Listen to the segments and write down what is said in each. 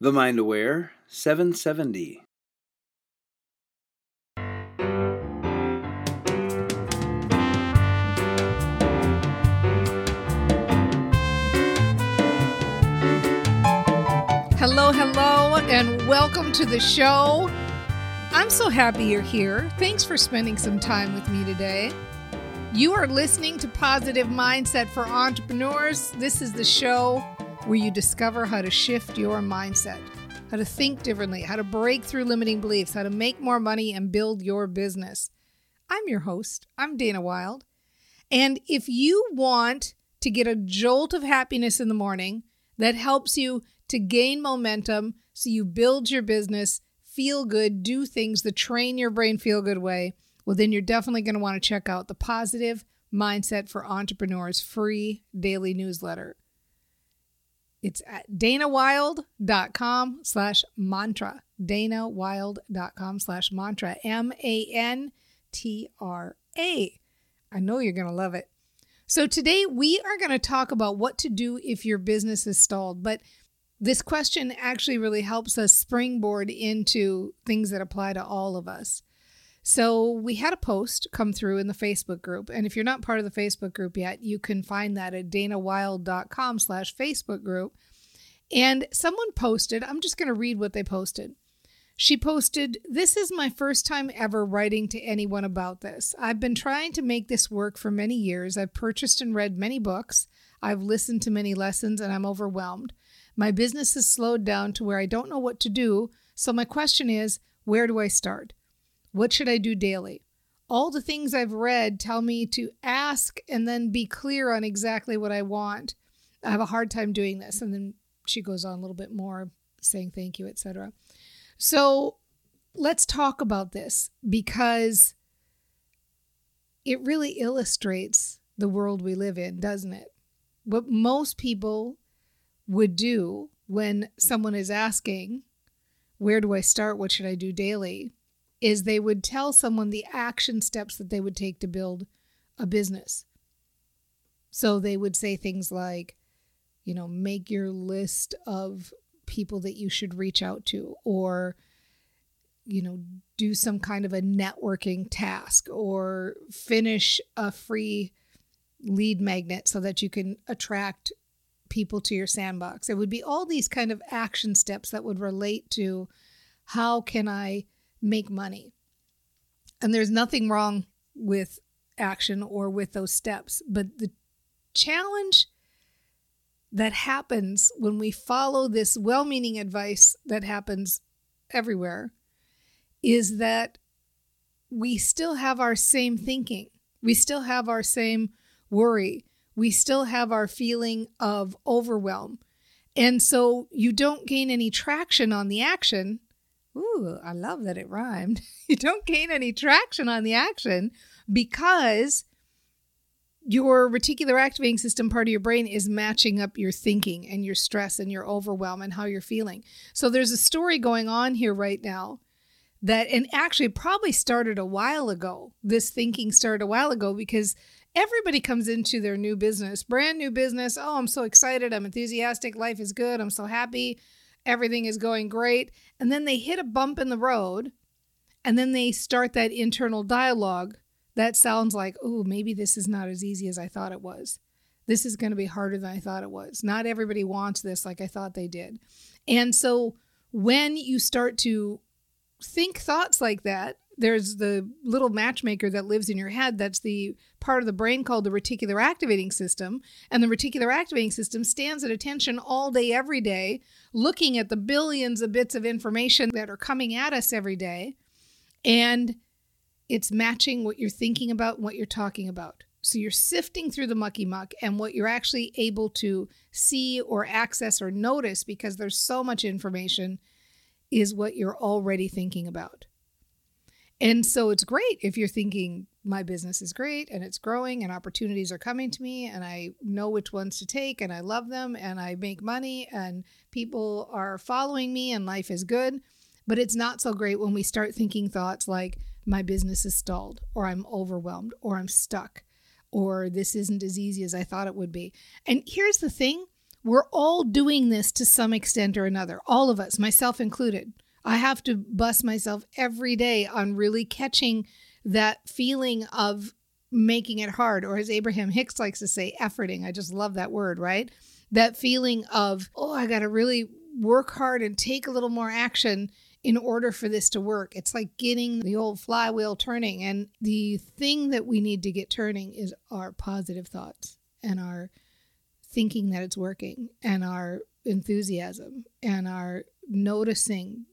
The Mind Aware 770. Hello, hello, and welcome to the show. I'm so happy you're here. Thanks for spending some time with me today. You are listening to Positive Mindset for Entrepreneurs. This is the show where you discover how to shift your mindset, how to think differently, how to break through limiting beliefs, how to make more money and build your business. I'm your host. I'm Dana Wilde. And if you want to get a jolt of happiness in the morning that helps you to gain momentum so you build your business, feel good, do things that train your brain feel good way, well, then you're definitely going to want to check out the Positive Mindset for Entrepreneurs free daily newsletter. It's at danawilde.com slash mantra. danawilde.com slash mantra. M A N T R A. I know you're going to love it. So today we are going to talk about what to do if your business is stalled. But this question actually really helps us springboard into things that apply to all of us. So we had a post come through in the Facebook group. And if you're not part of the Facebook group yet, you can find that at danawilde.com slash Facebook group. And someone posted, I'm just going to read what they posted. She posted, This is my first time ever writing to anyone about this. I've been trying to make this work for many years. I've purchased and read many books. I've listened to many lessons and I'm overwhelmed. My business has slowed down to where I don't know what to do. So my question is, where do I start? What should I do daily? All the things I've read tell me to ask and then be clear on exactly what I want. I have a hard time doing this. And then she goes on a little bit more saying thank you, etc. So let's talk about this because it really illustrates the world we live in, doesn't it? What most people would do when someone is asking, Where do I start? What should I do daily? Is they would tell someone the action steps that they would take to build a business. So they would say things like, you know, make your list of people that you should reach out to, or, you know, do some kind of a networking task, or finish a free lead magnet so that you can attract people to your sandbox. It would be all these kind of action steps that would relate to how can I make money. And there's nothing wrong with action or with those steps, but the challenge that happens when we follow this well meaning advice that happens everywhere is that we still have our same thinking. We still have our same worry. We still have our feeling of overwhelm. And so you don't gain any traction on the action. Ooh, I love that it rhymed. you don't gain any traction on the action because your reticular activating system part of your brain is matching up your thinking and your stress and your overwhelm and how you're feeling. So there's a story going on here right now that, and actually probably started a while ago. This thinking started a while ago because everybody comes into their new business, brand new business. Oh, I'm so excited. I'm enthusiastic. Life is good. I'm so happy. Everything is going great. And then they hit a bump in the road and then they start that internal dialogue that sounds like, oh, maybe this is not as easy as I thought it was. This is going to be harder than I thought it was. Not everybody wants this like I thought they did. And so when you start to think thoughts like that, there's the little matchmaker that lives in your head that's the part of the brain called the reticular activating system and the reticular activating system stands at attention all day every day looking at the billions of bits of information that are coming at us every day and it's matching what you're thinking about what you're talking about. So you're sifting through the mucky muck, and what you're actually able to see or access or notice because there's so much information is what you're already thinking about. And so it's great if you're thinking, my business is great and it's growing and opportunities are coming to me and I know which ones to take and I love them and I make money and people are following me and life is good. But it's not so great when we start thinking thoughts like, my business is stalled or I'm overwhelmed or I'm stuck or this isn't as easy as I thought it would be. And here's the thing we're all doing this to some extent or another, all of us, myself included. I have to bust myself every day on really catching that feeling of making it hard, or as Abraham Hicks likes to say, efforting. I just love that word, right? That feeling of, oh, I got to really work hard and take a little more action in order for this to work. It's like getting the old flywheel turning. And the thing that we need to get turning is our positive thoughts and our thinking that it's working and our enthusiasm and our noticing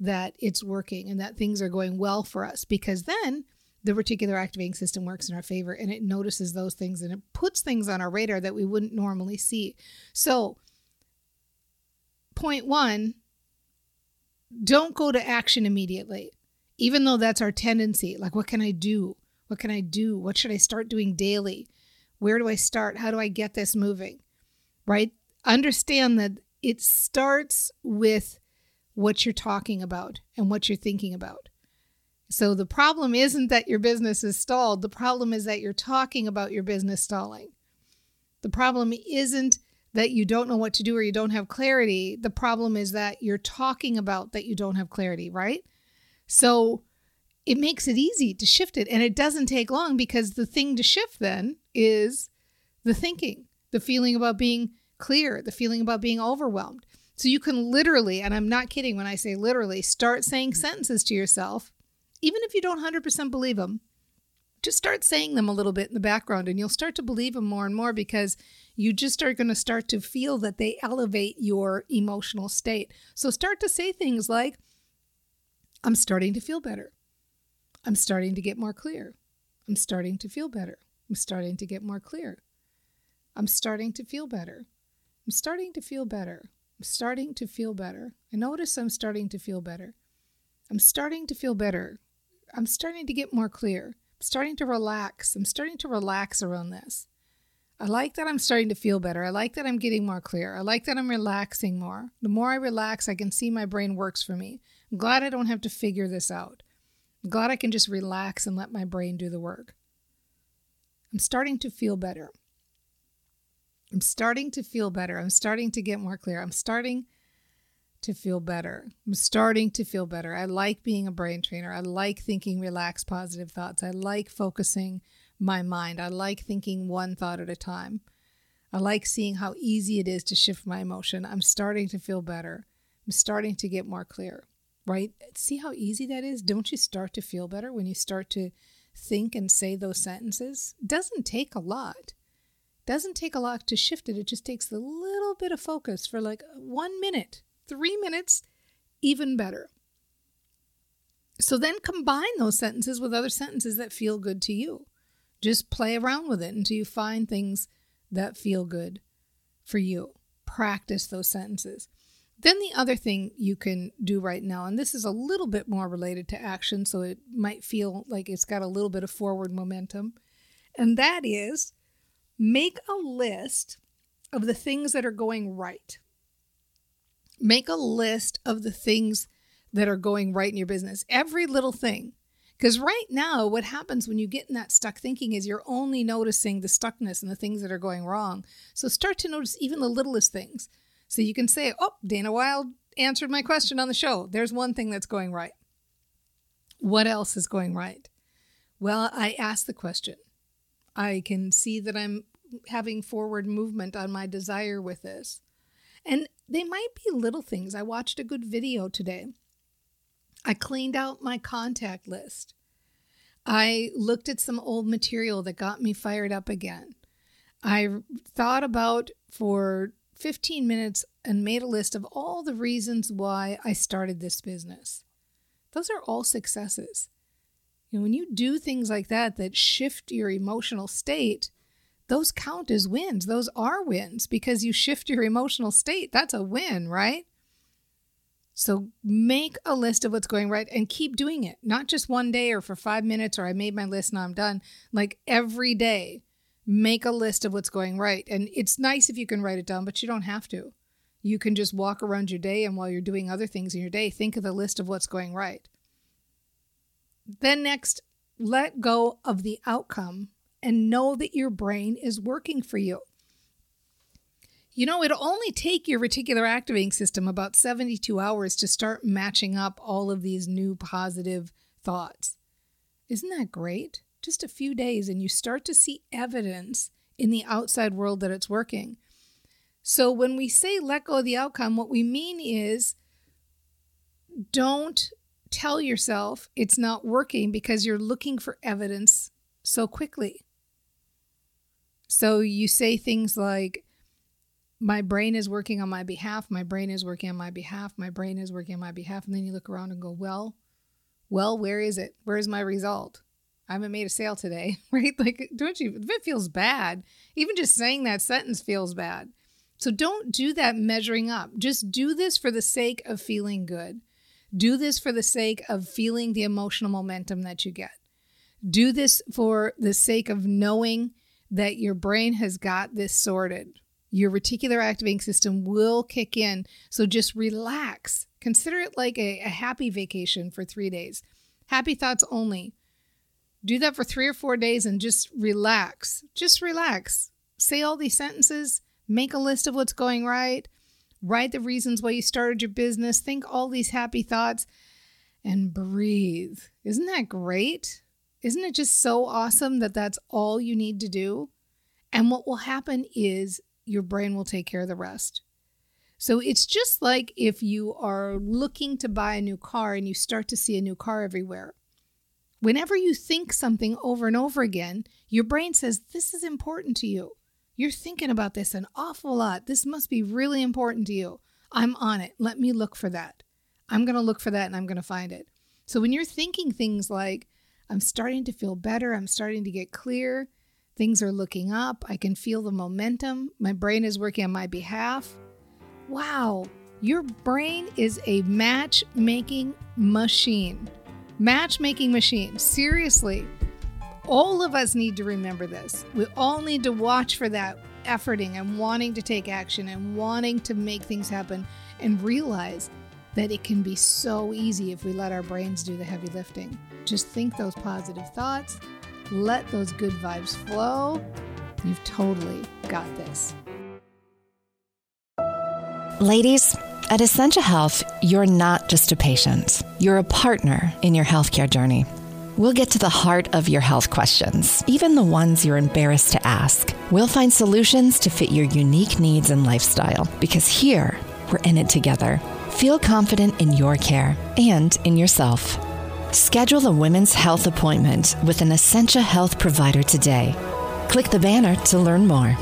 that it's working and that things are going well for us because then the reticular activating system works in our favor and it notices those things and it puts things on our radar that we wouldn't normally see. So, point one, don't go to action immediately, even though that's our tendency. Like, what can I do? What can I do? What should I start doing daily? Where do I start? How do I get this moving? Right? Understand that it starts with what you're talking about and what you're thinking about. So the problem isn't that your business is stalled. The problem is that you're talking about your business stalling. The problem isn't that you don't know what to do or you don't have clarity. The problem is that you're talking about that you don't have clarity, right? So it makes it easy to shift it and it doesn't take long because the thing to shift then is the thinking, the feeling about being clear, the feeling about being overwhelmed. So you can literally, and I'm not kidding when I say literally, start saying mm. sentences to yourself, even if you don't 100% believe them. Just start saying them a little bit in the background, and you'll start to believe them more and more because you just are going to start to feel that they elevate your emotional state. So start to say things like, I'm starting to feel better. I'm starting to get more clear. I'm starting to feel better. I'm starting to get more clear. I'm starting to feel better. I'm starting to feel better. I'm starting to feel better. I notice I'm starting to feel better. I'm starting to feel better. I'm starting to get more clear. I'm starting to relax. I'm starting to relax around this. I like that I'm starting to feel better. I like that I'm getting more clear. I like that I'm relaxing more. The more I relax, I can see my brain works for me. I'm glad I don't have to figure this out. I'm glad I can just relax and let my brain do the work. I'm starting to feel better. I'm starting to feel better. I'm starting to get more clear. I'm starting to feel better. I'm starting to feel better. I like being a brain trainer. I like thinking relaxed, positive thoughts. I like focusing my mind. I like thinking one thought at a time. I like seeing how easy it is to shift my emotion. I'm starting to feel better. I'm starting to get more clear, right? See how easy that is? Don't you start to feel better when you start to think and say those sentences? It doesn't take a lot doesn't take a lot to shift it. It just takes a little bit of focus for like one minute, three minutes, even better. So then combine those sentences with other sentences that feel good to you. Just play around with it until you find things that feel good for you. Practice those sentences. Then the other thing you can do right now, and this is a little bit more related to action, so it might feel like it's got a little bit of forward momentum, and that is make a list of the things that are going right. Make a list of the things that are going right in your business, every little thing. Because right now, what happens when you get in that stuck thinking is you're only noticing the stuckness and the things that are going wrong. So start to notice even the littlest things. So you can say, Oh, Dana Wilde answered my question on the show. There's one thing that's going right. What else is going right? Well, I asked the question I can see that I'm having forward movement on my desire with this. And they might be little things. I watched a good video today. I cleaned out my contact list. I looked at some old material that got me fired up again. I thought about for 15 minutes and made a list of all the reasons why I started this business. Those are all successes. You know, when you do things like that that shift your emotional state, those count as wins. Those are wins because you shift your emotional state. That's a win, right? So make a list of what's going right and keep doing it. Not just one day or for five minutes or I made my list and I'm done. Like every day, make a list of what's going right. And it's nice if you can write it down, but you don't have to. You can just walk around your day and while you're doing other things in your day, think of the list of what's going right. Then, next, let go of the outcome and know that your brain is working for you. You know, it'll only take your reticular activating system about 72 hours to start matching up all of these new positive thoughts. Isn't that great? Just a few days, and you start to see evidence in the outside world that it's working. So, when we say let go of the outcome, what we mean is don't tell yourself it's not working because you're looking for evidence so quickly. So you say things like, my brain is working on my behalf, my brain is working on my behalf, my brain is working on my behalf. And then you look around and go, well, well, where is it? Where is my result? I haven't made a sale today, right? Like, don't you? It feels bad, even just saying that sentence feels bad. So don't do that measuring up. Just do this for the sake of feeling good. Do this for the sake of feeling the emotional momentum that you get. Do this for the sake of knowing that your brain has got this sorted. Your reticular activating system will kick in. So just relax. Consider it like a, a happy vacation for three days. Happy thoughts only. Do that for three or four days and just relax. Just relax. Say all these sentences, make a list of what's going right, write the reasons why you started your business, think all these happy thoughts, and breathe. Isn't that great? Isn't it just so awesome that that's all you need to do? And what will happen is your brain will take care of the rest. So it's just like if you are looking to buy a new car and you start to see a new car everywhere. Whenever you think something over and over again, your brain says, This is important to you. You're thinking about this an awful lot. This must be really important to you. I'm on it. Let me look for that. I'm going to look for that and I'm going to find it. So when you're thinking things like, I'm starting to feel better, I'm starting to get clear, things are looking up, I can feel the momentum, my brain is working on my behalf. Wow, your brain is a matchmaking machine. Matchmaking machine. Seriously, all of us need to remember this. We all need to watch for that efforting and wanting to take action and wanting to make things happen and realize that it can be so easy if we let our brains do the heavy lifting. Just think those positive thoughts, let those good vibes flow. You've totally got this. Ladies, at Essentia Health, you're not just a patient, you're a partner in your healthcare journey. We'll get to the heart of your health questions, even the ones you're embarrassed to ask. We'll find solutions to fit your unique needs and lifestyle because here, we're in it together. Feel confident in your care and in yourself. Schedule a women's health appointment with an Essentia Health provider today. Click the banner to learn more.